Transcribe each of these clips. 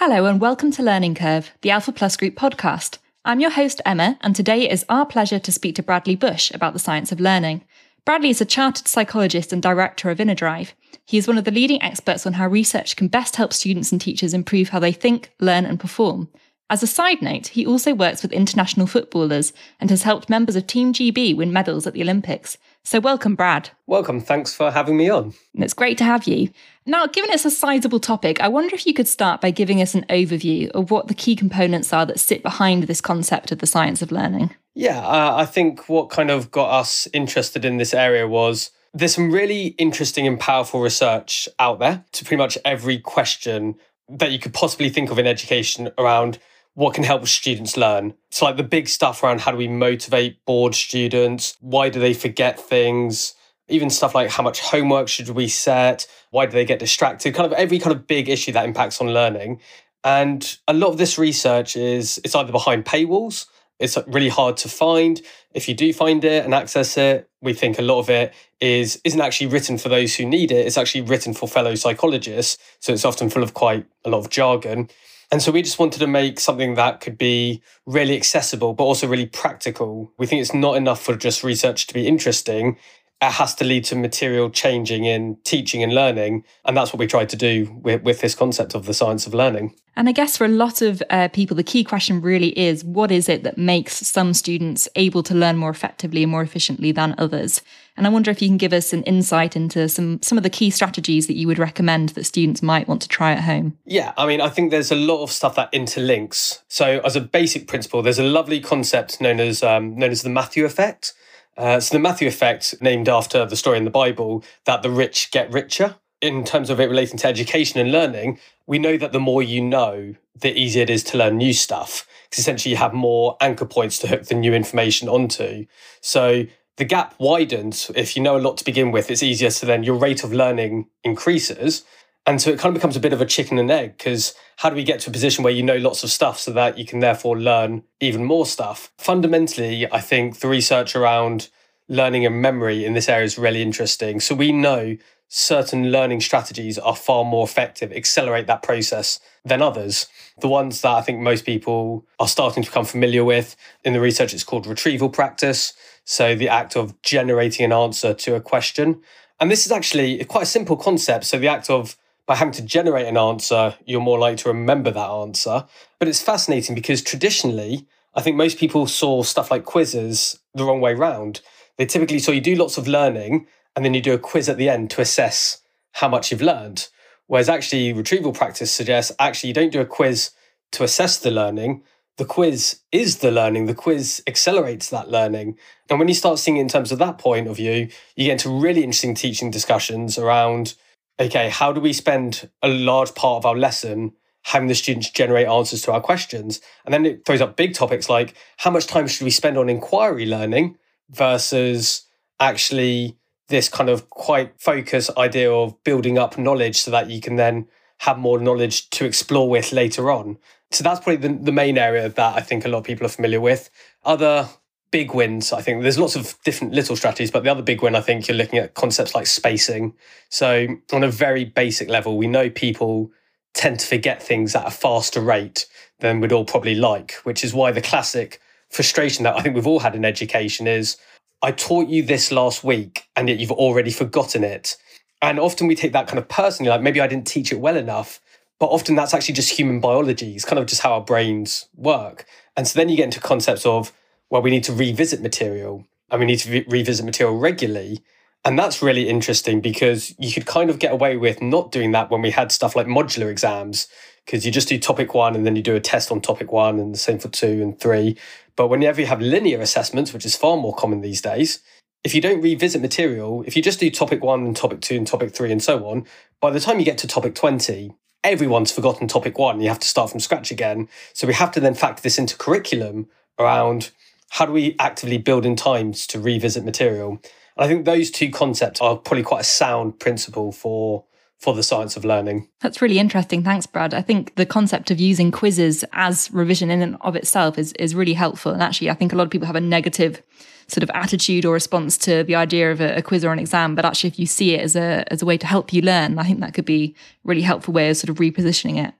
Hello, and welcome to Learning Curve, the Alpha Plus Group podcast. I'm your host, Emma, and today it is our pleasure to speak to Bradley Busch about the science of learning. Bradley is a chartered psychologist and director of InnerDrive. He is one of the leading experts on how research can best help students and teachers improve how they think, learn, and perform. As a side note, he also works with international footballers and has helped members of Team GB win medals at the Olympics. So, welcome, Brad. Welcome. Thanks for having me on. It's great to have you. Now, given it's a sizable topic, I wonder if you could start by giving us an overview of what the key components are that sit behind this concept of the science of learning. Yeah, uh, I think what kind of got us interested in this area was there's some really interesting and powerful research out there to pretty much every question that you could possibly think of in education around what can help students learn. So, like the big stuff around how do we motivate bored students? Why do they forget things? Even stuff like how much homework should we set? Why do they get distracted? Kind of every kind of big issue that impacts on learning. And a lot of this research is it's either behind paywalls, it's really hard to find. If you do find it and access it, we think a lot of it is isn't actually written for those who need it. It's actually written for fellow psychologists. So it's often full of quite a lot of jargon. And so we just wanted to make something that could be really accessible, but also really practical. We think it's not enough for just research to be interesting. It has to lead to material changing in teaching and learning. And that's what we tried to do with, with this concept of the science of learning. And I guess for a lot of uh, people, the key question really is what is it that makes some students able to learn more effectively and more efficiently than others? And I wonder if you can give us an insight into some, some of the key strategies that you would recommend that students might want to try at home. Yeah, I mean, I think there's a lot of stuff that interlinks. So, as a basic principle, there's a lovely concept known as um, known as the Matthew effect. Uh, so, the Matthew effect, named after the story in the Bible that the rich get richer. In terms of it relating to education and learning, we know that the more you know, the easier it is to learn new stuff. Because essentially, you have more anchor points to hook the new information onto. So, the gap widens. If you know a lot to begin with, it's easier. So then your rate of learning increases. And so it kind of becomes a bit of a chicken and egg because how do we get to a position where you know lots of stuff so that you can therefore learn even more stuff? Fundamentally, I think the research around learning and memory in this area is really interesting. So we know certain learning strategies are far more effective, accelerate that process than others. The ones that I think most people are starting to become familiar with in the research, it's called retrieval practice. So the act of generating an answer to a question. And this is actually quite a simple concept. So the act of by having to generate an answer, you're more likely to remember that answer. But it's fascinating because traditionally, I think most people saw stuff like quizzes the wrong way round. They typically saw you do lots of learning and then you do a quiz at the end to assess how much you've learned. Whereas actually, retrieval practice suggests actually you don't do a quiz to assess the learning, the quiz is the learning. The quiz accelerates that learning. And when you start seeing in terms of that point of view, you get into really interesting teaching discussions around okay, how do we spend a large part of our lesson having the students generate answers to our questions? And then it throws up big topics like how much time should we spend on inquiry learning versus actually this kind of quite focused idea of building up knowledge so that you can then have more knowledge to explore with later on. So that's probably the, the main area that I think a lot of people are familiar with. Other big wins, I think there's lots of different little strategies, but the other big win, I think you're looking at concepts like spacing. So, on a very basic level, we know people tend to forget things at a faster rate than we'd all probably like, which is why the classic frustration that I think we've all had in education is I taught you this last week and yet you've already forgotten it. And often we take that kind of personally, like maybe I didn't teach it well enough. But often that's actually just human biology. It's kind of just how our brains work. And so then you get into concepts of, well, we need to revisit material and we need to re- revisit material regularly. And that's really interesting because you could kind of get away with not doing that when we had stuff like modular exams, because you just do topic one and then you do a test on topic one and the same for two and three. But whenever you have linear assessments, which is far more common these days, if you don't revisit material, if you just do topic one and topic two and topic three and so on, by the time you get to topic 20, everyone's forgotten topic one. You have to start from scratch again. So we have to then factor this into curriculum around how do we actively build in times to revisit material. And I think those two concepts are probably quite a sound principle for for the science of learning. That's really interesting. Thanks, Brad. I think the concept of using quizzes as revision in and of itself is, is really helpful. And actually, I think a lot of people have a negative sort of attitude or response to the idea of a, a, quiz or an exam. But actually, if you see it as a as a way to help you learn, I think that could be really helpful way of sort of repositioning it.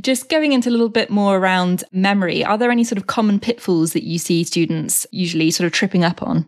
Just going into a little bit more around memory, are there any sort of common pitfalls that you see students usually sort of tripping up on?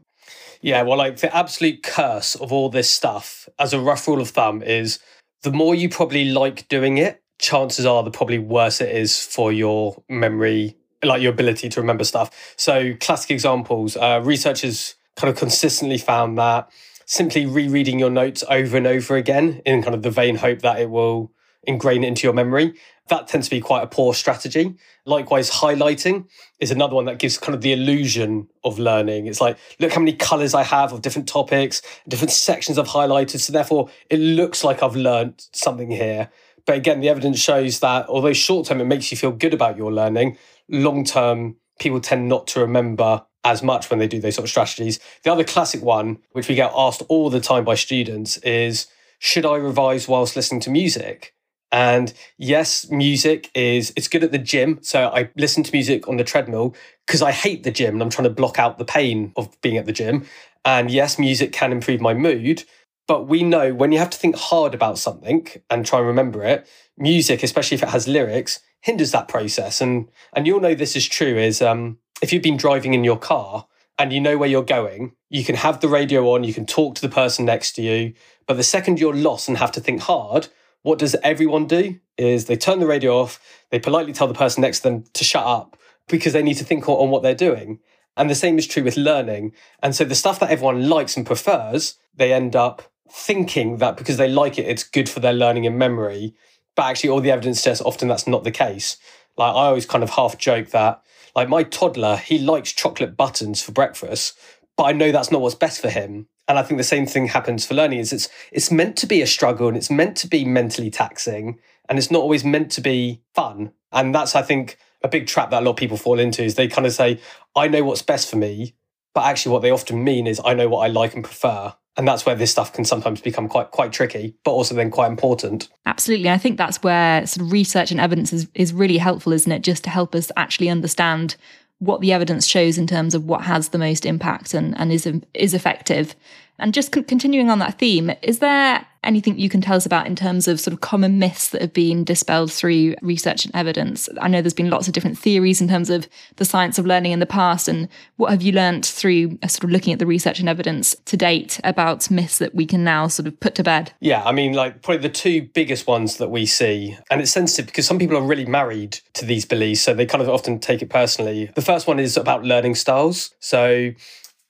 Yeah, well, like the absolute curse of all this stuff, as a rough rule of thumb, is the more you probably like doing it, chances are the probably worse it is for your memory, like your ability to remember stuff. So, classic examples uh, researchers kind of consistently found that simply rereading your notes over and over again in kind of the vain hope that it will ingrain it into your memory. That tends to be quite a poor strategy. Likewise, highlighting is another one that gives kind of the illusion of learning. It's like, look how many colors I have of different topics, different sections I've highlighted. So therefore, it looks like I've learned something here. But again, the evidence shows that although short term it makes you feel good about your learning, long term people tend not to remember as much when they do those sort of strategies. The other classic one, which we get asked all the time by students, is should I revise whilst listening to music? And yes, music is it's good at the gym. So I listen to music on the treadmill because I hate the gym and I'm trying to block out the pain of being at the gym. And yes, music can improve my mood. But we know when you have to think hard about something and try and remember it, music, especially if it has lyrics, hinders that process. And and you'll know this is true is um, if you've been driving in your car and you know where you're going, you can have the radio on, you can talk to the person next to you. But the second you're lost and have to think hard, what does everyone do? Is they turn the radio off, they politely tell the person next to them to shut up because they need to think on what they're doing. And the same is true with learning. And so the stuff that everyone likes and prefers, they end up thinking that because they like it, it's good for their learning and memory. But actually, all the evidence says often that's not the case. Like, I always kind of half joke that, like, my toddler, he likes chocolate buttons for breakfast, but I know that's not what's best for him and I think the same thing happens for learning is it's it's meant to be a struggle and it's meant to be mentally taxing and it's not always meant to be fun. And that's I think a big trap that a lot of people fall into is they kind of say, I know what's best for me, but actually what they often mean is I know what I like and prefer. And that's where this stuff can sometimes become quite quite tricky, but also then quite important. Absolutely. I think that's where sort of research and evidence is, is really helpful, isn't it? Just to help us actually understand what the evidence shows in terms of what has the most impact and, and is is effective. And just continuing on that theme, is there anything you can tell us about in terms of sort of common myths that have been dispelled through research and evidence? I know there's been lots of different theories in terms of the science of learning in the past, and what have you learnt through uh, sort of looking at the research and evidence to date about myths that we can now sort of put to bed? Yeah, I mean, like probably the two biggest ones that we see, and it's sensitive because some people are really married to these beliefs, so they kind of often take it personally. The first one is about learning styles. So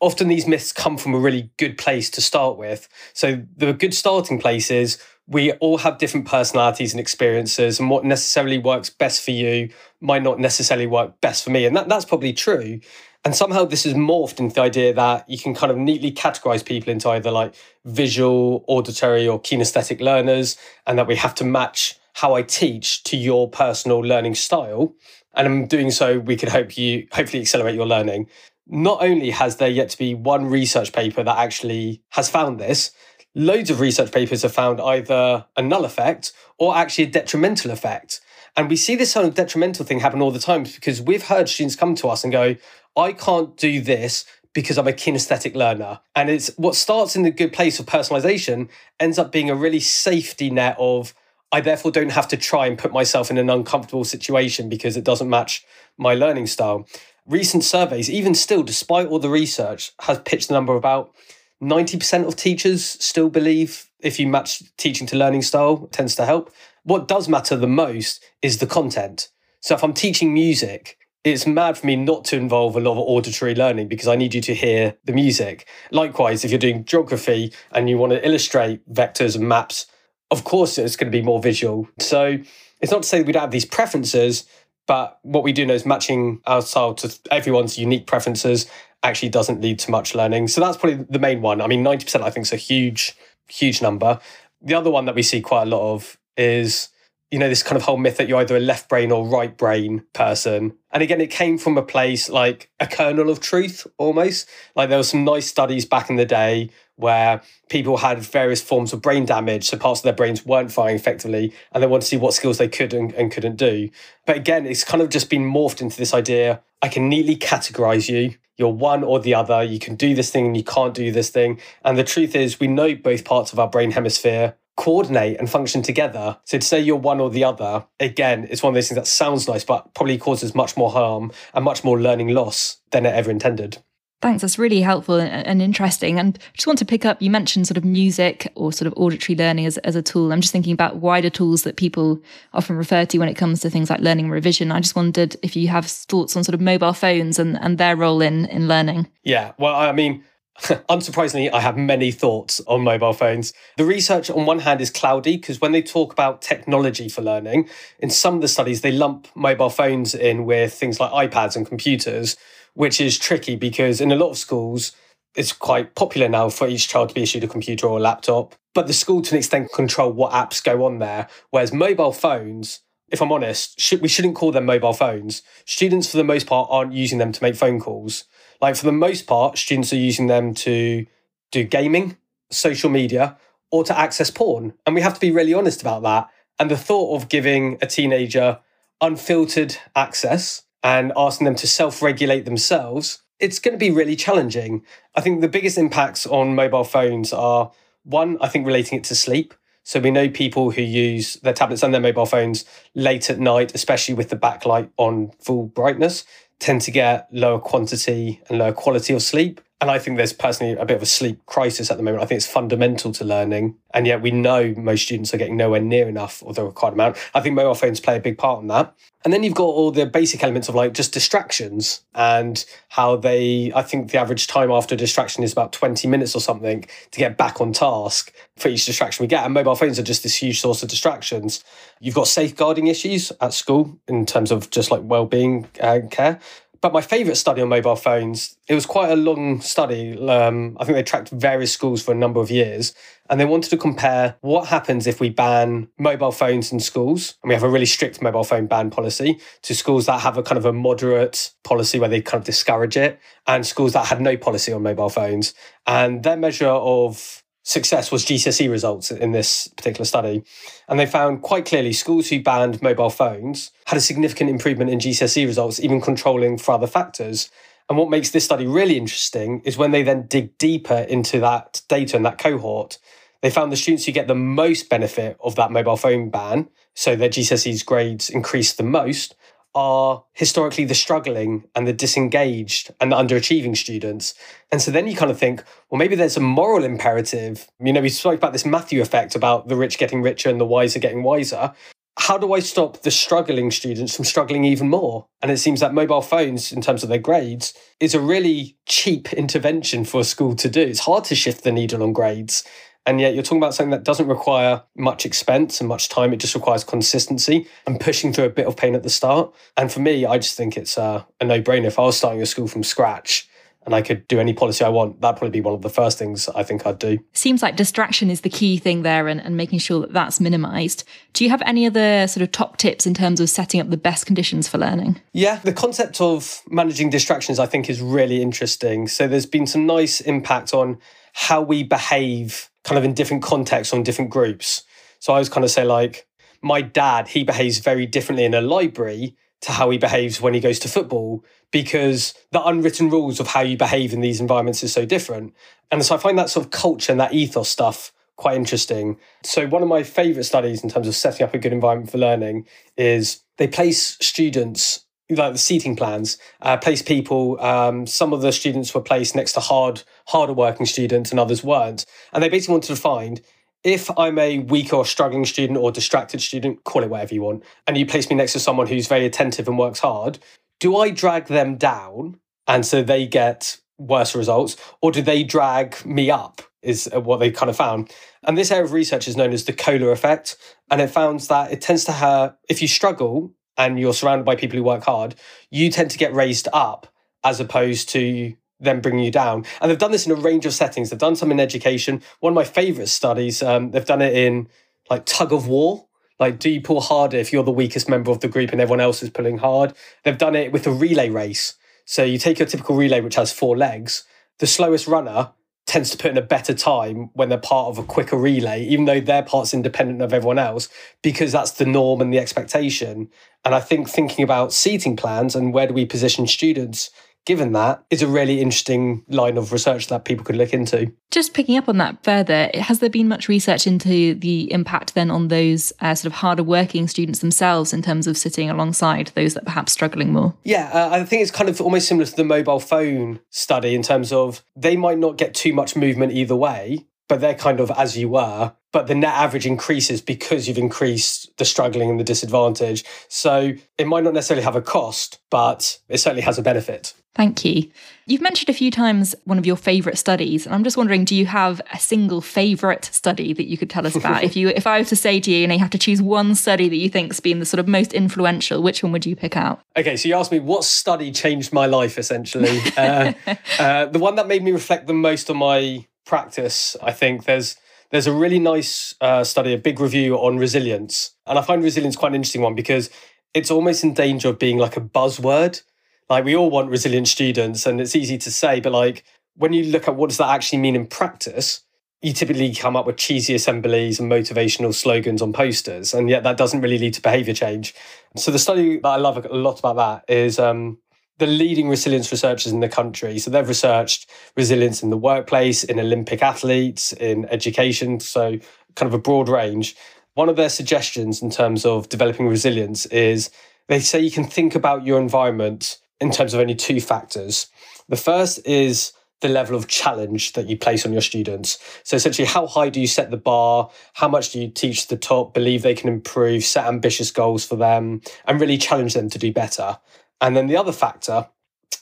often these myths come from a really good place to start with. So the good starting place is we all have different personalities and experiences, and what necessarily works best for you might not necessarily work best for me. And that, that's probably true. And somehow this has morphed into the idea that you can kind of neatly categorize people into either like visual, auditory, or kinesthetic learners, and that we have to match how I teach to your personal learning style. And in doing so, we could hope you hopefully accelerate your learning not only has there yet to be one research paper that actually has found this, loads of research papers have found either a null effect or actually a detrimental effect. And we see this kind of detrimental thing happen all the time because we've heard students come to us and go, I can't do this because I'm a kinesthetic learner. And it's what starts in the good place of personalization ends up being a really safety net of I therefore don't have to try and put myself in an uncomfortable situation because it doesn't match my learning style recent surveys, even still, despite all the research, has pitched the number about 90% of teachers still believe if you match teaching to learning style tends to help. What does matter the most is the content. So if I'm teaching music, it's mad for me not to involve a lot of auditory learning because I need you to hear the music. Likewise, if you're doing geography and you want to illustrate vectors and maps, of course it's going to be more visual. So it's not to say we don't have these preferences, but what we do know is matching our style to everyone's unique preferences actually doesn't lead to much learning. So that's probably the main one. I mean, 90% I think is a huge, huge number. The other one that we see quite a lot of is, you know, this kind of whole myth that you're either a left brain or right brain person. And again, it came from a place like a kernel of truth almost. Like there were some nice studies back in the day where people had various forms of brain damage, so parts of their brains weren't firing effectively, and they wanted to see what skills they could and, and couldn't do. But again, it's kind of just been morphed into this idea I can neatly categorize you. You're one or the other. You can do this thing and you can't do this thing. And the truth is, we know both parts of our brain hemisphere coordinate and function together. So to say you're one or the other, again, it's one of those things that sounds nice, but probably causes much more harm and much more learning loss than it ever intended. Thanks. That's really helpful and, interesting. And just want to pick up, you mentioned sort of music or sort of auditory learning as, as a tool. I'm just thinking about wider tools that people often refer to when it comes to things like learning revision. I just wondered if you have thoughts on sort of mobile phones and, and their role in, in learning. Yeah. Well, I mean, Unsurprisingly, I have many thoughts on mobile phones. The research, on one hand, is cloudy because when they talk about technology for learning, in some of the studies, they lump mobile phones in with things like iPads and computers, which is tricky because in a lot of schools, it's quite popular now for each child to be issued a computer or a laptop. But the school, to an extent, control what apps go on there. Whereas mobile phones, if I'm honest, we shouldn't call them mobile phones. Students, for the most part, aren't using them to make phone calls. Like for the most part, students are using them to do gaming, social media, or to access porn. And we have to be really honest about that. And the thought of giving a teenager unfiltered access and asking them to self regulate themselves, it's going to be really challenging. I think the biggest impacts on mobile phones are one, I think relating it to sleep. So we know people who use their tablets and their mobile phones late at night, especially with the backlight on full brightness tend to get lower quantity and lower quality of sleep. And I think there's personally a bit of a sleep crisis at the moment. I think it's fundamental to learning. And yet we know most students are getting nowhere near enough of the required amount. I think mobile phones play a big part in that. And then you've got all the basic elements of like just distractions and how they, I think the average time after distraction is about 20 minutes or something to get back on task for each distraction we get. And mobile phones are just this huge source of distractions. You've got safeguarding issues at school in terms of just like well-being and uh, care. But my favourite study on mobile phones, it was quite a long study. Um, I think they tracked various schools for a number of years, and they wanted to compare what happens if we ban mobile phones in schools, and we have a really strict mobile phone ban policy, to schools that have a kind of a moderate policy where they kind of discourage it, and schools that had no policy on mobile phones. And their measure of success was GCSE results in this particular study. And they found quite clearly schools who banned mobile phones had a significant improvement in GCSE results, even controlling for other factors. And what makes this study really interesting is when they then dig deeper into that data and that cohort, they found the students who get the most benefit of that mobile phone ban, so their GCSEs grades increased the most, are historically the struggling and the disengaged and the underachieving students. And so then you kind of think, well, maybe there's a moral imperative. You know, we spoke about this Matthew effect about the rich getting richer and the wiser getting wiser. How do I stop the struggling students from struggling even more? And it seems that mobile phones, in terms of their grades, is a really cheap intervention for a school to do. It's hard to shift the needle on grades. And yet you're talking about something that doesn't require much expense and much time. It just requires consistency and pushing through a bit of pain at the start. And for me, I just think it's uh, a, a no brainer. If I was starting a school from scratch, and I could do any policy I want, that'd probably be one of the first things I think I'd do. Seems like distraction is the key thing there and, and making sure that that's minimized. Do you have any other sort of top tips in terms of setting up the best conditions for learning? Yeah, the concept of managing distractions I think is really interesting. So there's been some nice impact on how we behave kind of in different contexts on different groups. So I was kind of say like my dad, he behaves very differently in a library to how he behaves when he goes to football because the unwritten rules of how you behave in these environments is so different. And so I find that sort of culture and that ethos stuff quite interesting. So one of my favorite studies in terms of setting up a good environment for learning is they place students like the seating plans, uh, place people. Um, some of the students were placed next to hard, harder working students, and others weren't. And they basically wanted to find if I'm a weak or struggling student or distracted student, call it whatever you want, and you place me next to someone who's very attentive and works hard, do I drag them down and so they get worse results, or do they drag me up? Is uh, what they kind of found. And this area of research is known as the Kohler effect. And it found that it tends to have, if you struggle, and you're surrounded by people who work hard, you tend to get raised up as opposed to them bringing you down. And they've done this in a range of settings. They've done some in education. One of my favorite studies, um, they've done it in like tug of war. Like, do you pull harder if you're the weakest member of the group and everyone else is pulling hard? They've done it with a relay race. So you take your typical relay, which has four legs. The slowest runner tends to put in a better time when they're part of a quicker relay, even though their part's independent of everyone else, because that's the norm and the expectation. And I think thinking about seating plans and where do we position students given that, is a really interesting line of research that people could look into. Just picking up on that further, has there been much research into the impact then on those uh, sort of harder working students themselves in terms of sitting alongside those that perhaps struggling more? Yeah, uh, I think it's kind of almost similar to the mobile phone study in terms of they might not get too much movement either way, but they're kind of as you were but the net average increases because you've increased the struggling and the disadvantage. So it might not necessarily have a cost, but it certainly has a benefit. Thank you. You've mentioned a few times one of your favourite studies, and I'm just wondering, do you have a single favourite study that you could tell us about? if you, if I was to say to you, and you have to choose one study that you think's been the sort of most influential, which one would you pick out? Okay, so you asked me what study changed my life, essentially. uh, uh, the one that made me reflect the most on my practice, I think there's there's a really nice uh, study, a big review on resilience. And I find resilience quite an interesting one because it's almost in danger of being like a buzzword. Like we all want resilient students and it's easy to say, but like when you look at what does that actually mean in practice, you typically come up with cheesy assemblies and motivational slogans on posters, and yet that doesn't really lead to behavior change. So the study that I love a lot about that is um, the leading resilience researchers in the country. So they've researched resilience in the workplace, in Olympic athletes, in education, so kind of a broad range. One of their suggestions in terms of developing resilience is they say you can think about your environment in terms of only two factors. The first is the level of challenge that you place on your students. So essentially, how high do you set the bar? How much do you teach the top, believe they can improve, set ambitious goals for them, and really challenge them to do better? And then the other factor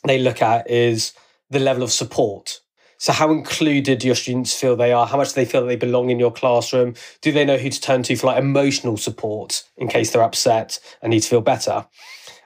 they look at is the level of support. So, how included do your students feel they are? How much do they feel that they belong in your classroom? Do they know who to turn to for like emotional support in case they're upset and need to feel better?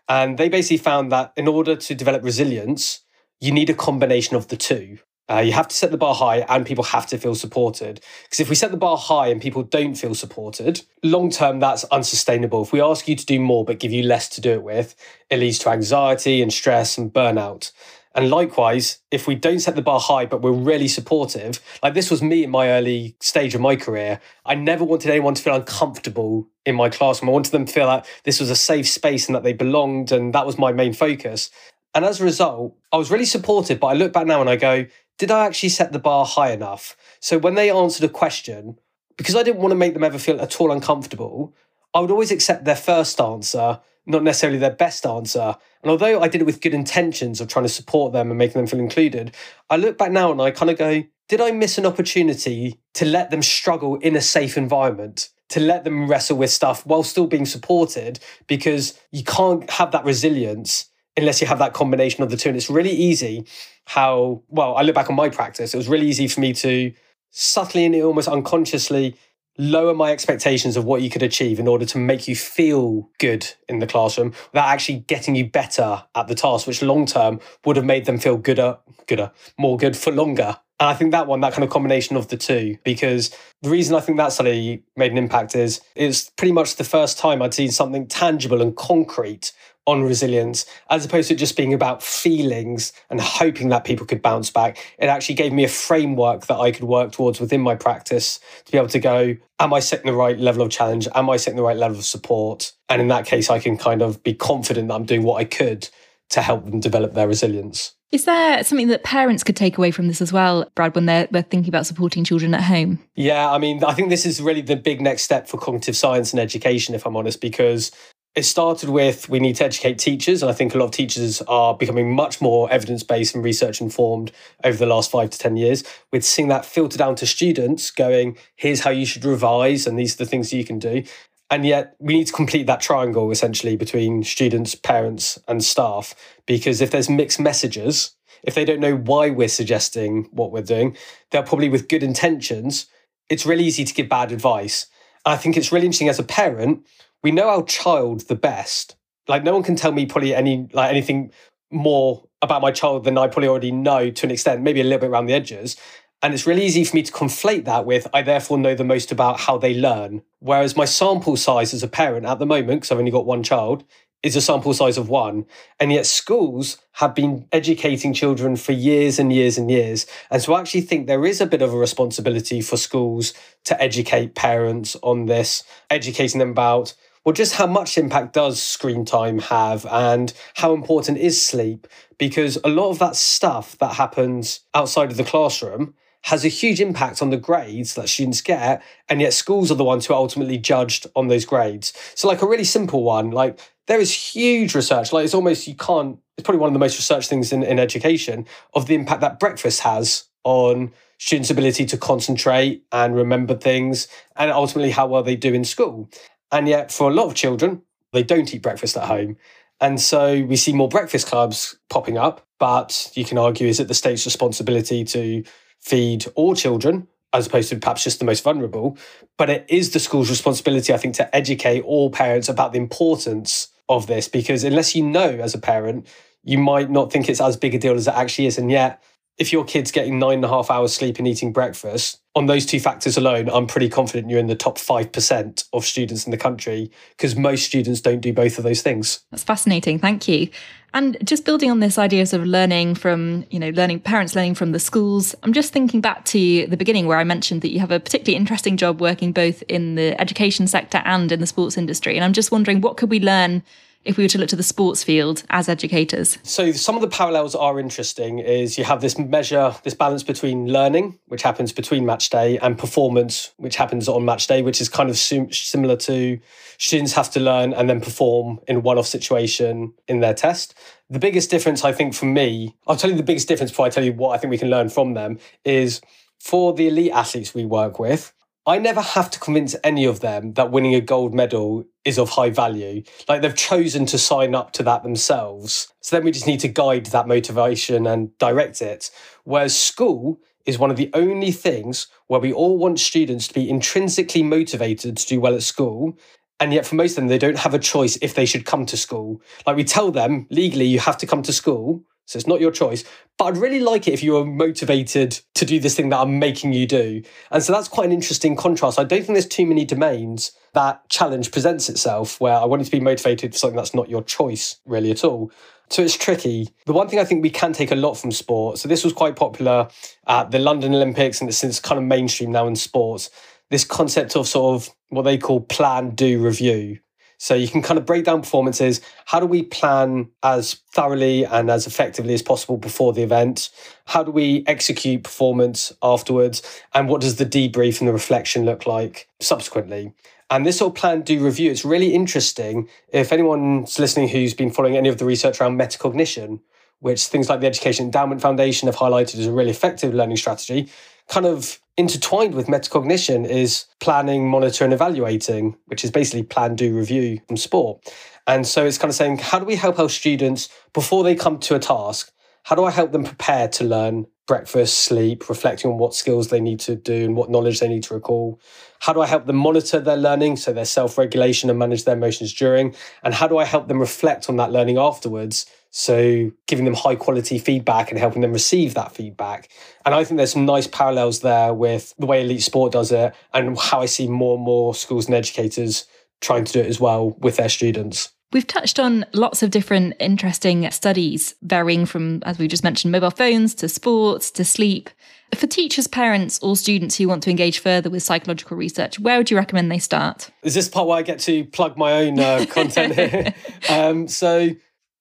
And they basically found that in order to develop resilience, you need a combination of the two. Uh, you have to set the bar high and people have to feel supported. Because if we set the bar high and people don't feel supported, long term, that's unsustainable. If we ask you to do more but give you less to do it with, it leads to anxiety and stress and burnout. And likewise, if we don't set the bar high, but we're really supportive, like this was me in my early stage of my career, I never wanted anyone to feel uncomfortable in my classroom. I wanted them to feel like this was a safe space and that they belonged. And that was my main focus. And as a result, I was really supportive. But I look back now and I go, did I actually set the bar high enough? So when they answered a question, because I didn't want to make them ever feel at all uncomfortable, I would always accept their first answer, not necessarily their best answer. And although I did it with good intentions of trying to support them and making them feel included, I look back now and I kind of go, did I miss an opportunity to let them struggle in a safe environment? To let them wrestle with stuff while still being supported, because you can't have that resilience unless you have that combination of the two. And it's really easy how, well, I look back on my practice, it was really easy for me to subtly and almost unconsciously lower my expectations of what you could achieve in order to make you feel good in the classroom without actually getting you better at the task, which long term would have made them feel gooder, gooder, more good for longer. And I think that one, that kind of combination of the two, because the reason I think that study made an impact is it's pretty much the first time I'd seen something tangible and concrete on resilience, as opposed to just being about feelings and hoping that people could bounce back. It actually gave me a framework that I could work towards within my practice to be able to go, am I setting the right level of challenge? Am I setting the right level of support? And in that case, I can kind of be confident that I'm doing what I could to help them develop their resilience. Is there something that parents could take away from this as well, Brad, when they're, they're thinking about supporting children at home? Yeah, I mean, I think this is really the big next step for cognitive science and education, if I'm honest, because it started with we need to educate teachers, and I think a lot of teachers are becoming much more evidence based and research informed over the last five to 10 years. With seeing that filter down to students, going, here's how you should revise, and these are the things you can do. And yet, we need to complete that triangle essentially between students, parents, and staff. Because if there's mixed messages, if they don't know why we're suggesting what we're doing, they're probably with good intentions. It's really easy to give bad advice. And I think it's really interesting as a parent we know our child the best. Like no one can tell me probably any like anything more about my child than I probably already know to an extent, maybe a little bit around the edges. And it's really easy for me to conflate that with I therefore know the most about how they learn. Whereas my sample size as a parent at the moment, because I've only got one child, is a sample size of one. And yet schools have been educating children for years and years and years. And so I actually think there is a bit of a responsibility for schools to educate parents on this, educating them about well, just how much impact does screen time have and how important is sleep? Because a lot of that stuff that happens outside of the classroom has a huge impact on the grades that students get, and yet schools are the ones who are ultimately judged on those grades. So, like a really simple one, like there is huge research, like it's almost you can't, it's probably one of the most researched things in, in education of the impact that breakfast has on students' ability to concentrate and remember things, and ultimately how well they do in school. And yet, for a lot of children, they don't eat breakfast at home. And so we see more breakfast clubs popping up. But you can argue, is it the state's responsibility to feed all children as opposed to perhaps just the most vulnerable? But it is the school's responsibility, I think, to educate all parents about the importance of this. Because unless you know as a parent, you might not think it's as big a deal as it actually is. And yet, if your kid's getting nine and a half hours sleep and eating breakfast, on those two factors alone, I'm pretty confident you're in the top 5% of students in the country because most students don't do both of those things. That's fascinating. Thank you. And just building on this idea of sort of learning from, you know, learning parents learning from the schools, I'm just thinking back to the beginning where I mentioned that you have a particularly interesting job working both in the education sector and in the sports industry. And I'm just wondering what could we learn if we were to look to the sports field as educators? So some of the parallels are interesting is you have this measure, this balance between learning, which happens between match day, and performance, which happens on match day, which is kind of similar to students have to learn and then perform in a one-off situation in their test. The biggest difference, I think, for me, I'll tell you the biggest difference before I tell you what I think we can learn from them is for the elite athletes we work with, I never have to convince any of them that winning a gold medal is of high value. Like they've chosen to sign up to that themselves. So then we just need to guide that motivation and direct it. Whereas school is one of the only things where we all want students to be intrinsically motivated to do well at school. And yet, for most of them, they don't have a choice if they should come to school. Like we tell them legally, you have to come to school. So it's not your choice. But I'd really like it if you were motivated to do this thing that I'm making you do. And so that's quite an interesting contrast. I don't think there's too many domains that challenge presents itself where I want you to be motivated for something that's not your choice really at all. So it's tricky. The one thing I think we can take a lot from sport, so this was quite popular at the London Olympics and it's since kind of mainstream now in sports, this concept of sort of what they call plan, do, review. So you can kind of break down performances. How do we plan as thoroughly and as effectively as possible before the event? How do we execute performance afterwards? And what does the debrief and the reflection look like subsequently? And this sort of plan do review, it's really interesting. If anyone's listening who's been following any of the research around metacognition, which things like the Education Endowment Foundation have highlighted as a really effective learning strategy, kind of intertwined with metacognition is planning, monitor, and evaluating, which is basically plan, do, review from sport. And so it's kind of saying, how do we help our students before they come to a task? How do I help them prepare to learn breakfast, sleep, reflecting on what skills they need to do and what knowledge they need to recall? How do I help them monitor their learning, so their self regulation and manage their emotions during? And how do I help them reflect on that learning afterwards so giving them high quality feedback and helping them receive that feedback. And I think there's some nice parallels there with the way elite sport does it and how I see more and more schools and educators trying to do it as well with their students. We've touched on lots of different interesting studies, varying from, as we just mentioned, mobile phones to sports to sleep. For teachers, parents, or students who want to engage further with psychological research, where would you recommend they start? Is this part where I get to plug my own uh, content here? um, so,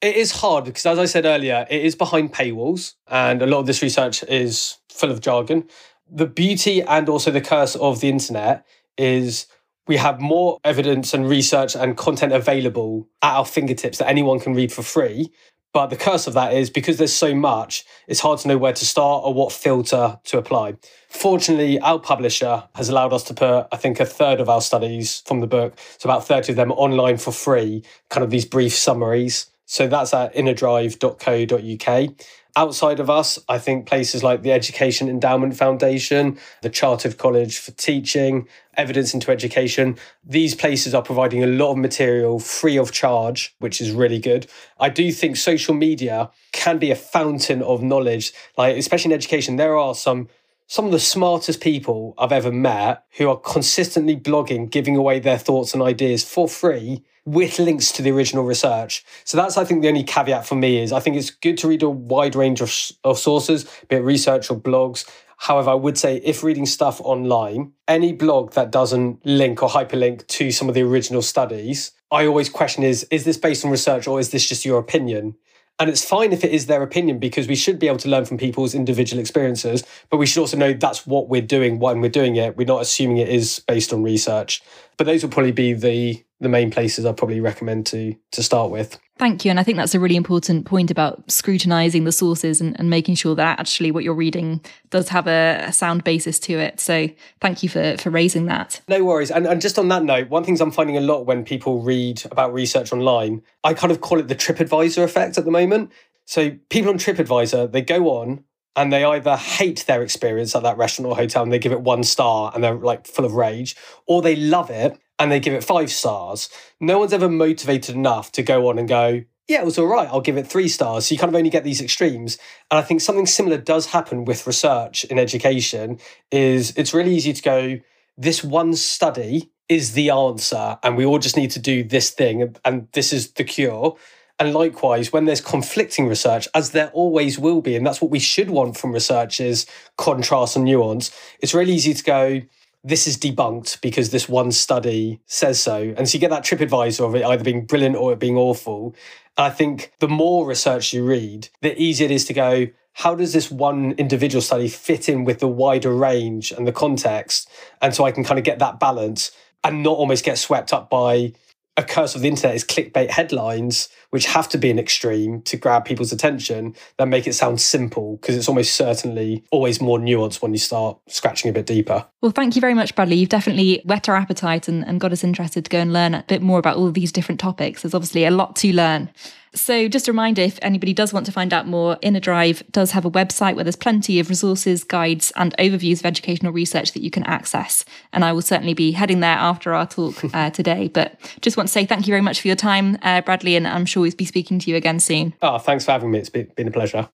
it is hard because, as I said earlier, it is behind paywalls, and a lot of this research is full of jargon. The beauty and also the curse of the internet is we have more evidence and research and content available at our fingertips that anyone can read for free. But the curse of that is because there's so much, it's hard to know where to start or what filter to apply. Fortunately, our publisher has allowed us to put, I think, a third of our studies from the book, so about 30 of them online for free, kind of these brief summaries so that's at innerdrive.co.uk. Outside of us, I think places like the Education Endowment Foundation, the Chartered College for Teaching, Evidence into Education, these places are providing a lot of material free of charge, which is really good. I do think social media can be a fountain of knowledge, like especially in education. There are some some of the smartest people I've ever met who are consistently blogging, giving away their thoughts and ideas for free with links to the original research. So that's, I think, the only caveat for me is I think it's good to read a wide range of, of sources, be it research or blogs. However, I would say if reading stuff online, any blog that doesn't link or hyperlink to some of the original studies, I always question is is this based on research or is this just your opinion? And it's fine if it is their opinion because we should be able to learn from people's individual experiences, but we should also know that's what we're doing when we're doing it. We're not assuming it is based on research. But those will probably be the the main places I'd probably recommend to to start with. Thank you. And I think that's a really important point about scrutinizing the sources and, and making sure that actually what you're reading does have a, a, sound basis to it. So thank you for, for raising that. No worries. And, and just on that note, one thing I'm finding a lot when people read about research online, I kind of call it the TripAdvisor effect at the moment. So people on TripAdvisor, they go on and they either hate their experience at that restaurant or hotel and they give it one star and they're like full of rage, or they love it and they give it five stars. No one's ever motivated enough to go on and go, yeah, it was all right. I'll give it three stars. So you kind of only get these extremes. And I think something similar does happen with research in education is it's really easy to go, this one study is the answer and we all just need to do this thing and this is the cure. And likewise, when there's conflicting research, as there always will be, and that's what we should want from research is contrast and nuance, it's really easy to go, this is debunked because this one study says so. And so you get that TripAdvisor of it either being brilliant or it being awful. And I think the more research you read, the easier it is to go, how does this one individual study fit in with the wider range and the context? And so I can kind of get that balance and not almost get swept up by a curse of the internet is clickbait headlines, which have to be an extreme to grab people's attention, that make it sound simple because it's almost certainly always more nuanced when you start scratching a bit deeper. Well, thank you very much, Bradley. You've definitely whet our appetite and, and got us interested to go and learn a bit more about all of these different topics. There's obviously a lot to learn. So, just a reminder if anybody does want to find out more, Inner Drive does have a website where there's plenty of resources, guides, and overviews of educational research that you can access. And I will certainly be heading there after our talk uh, today. But just want to say thank you very much for your time, uh, Bradley, and I'm sure we'll be speaking to you again soon. Oh, thanks for having me. It's been, been a pleasure.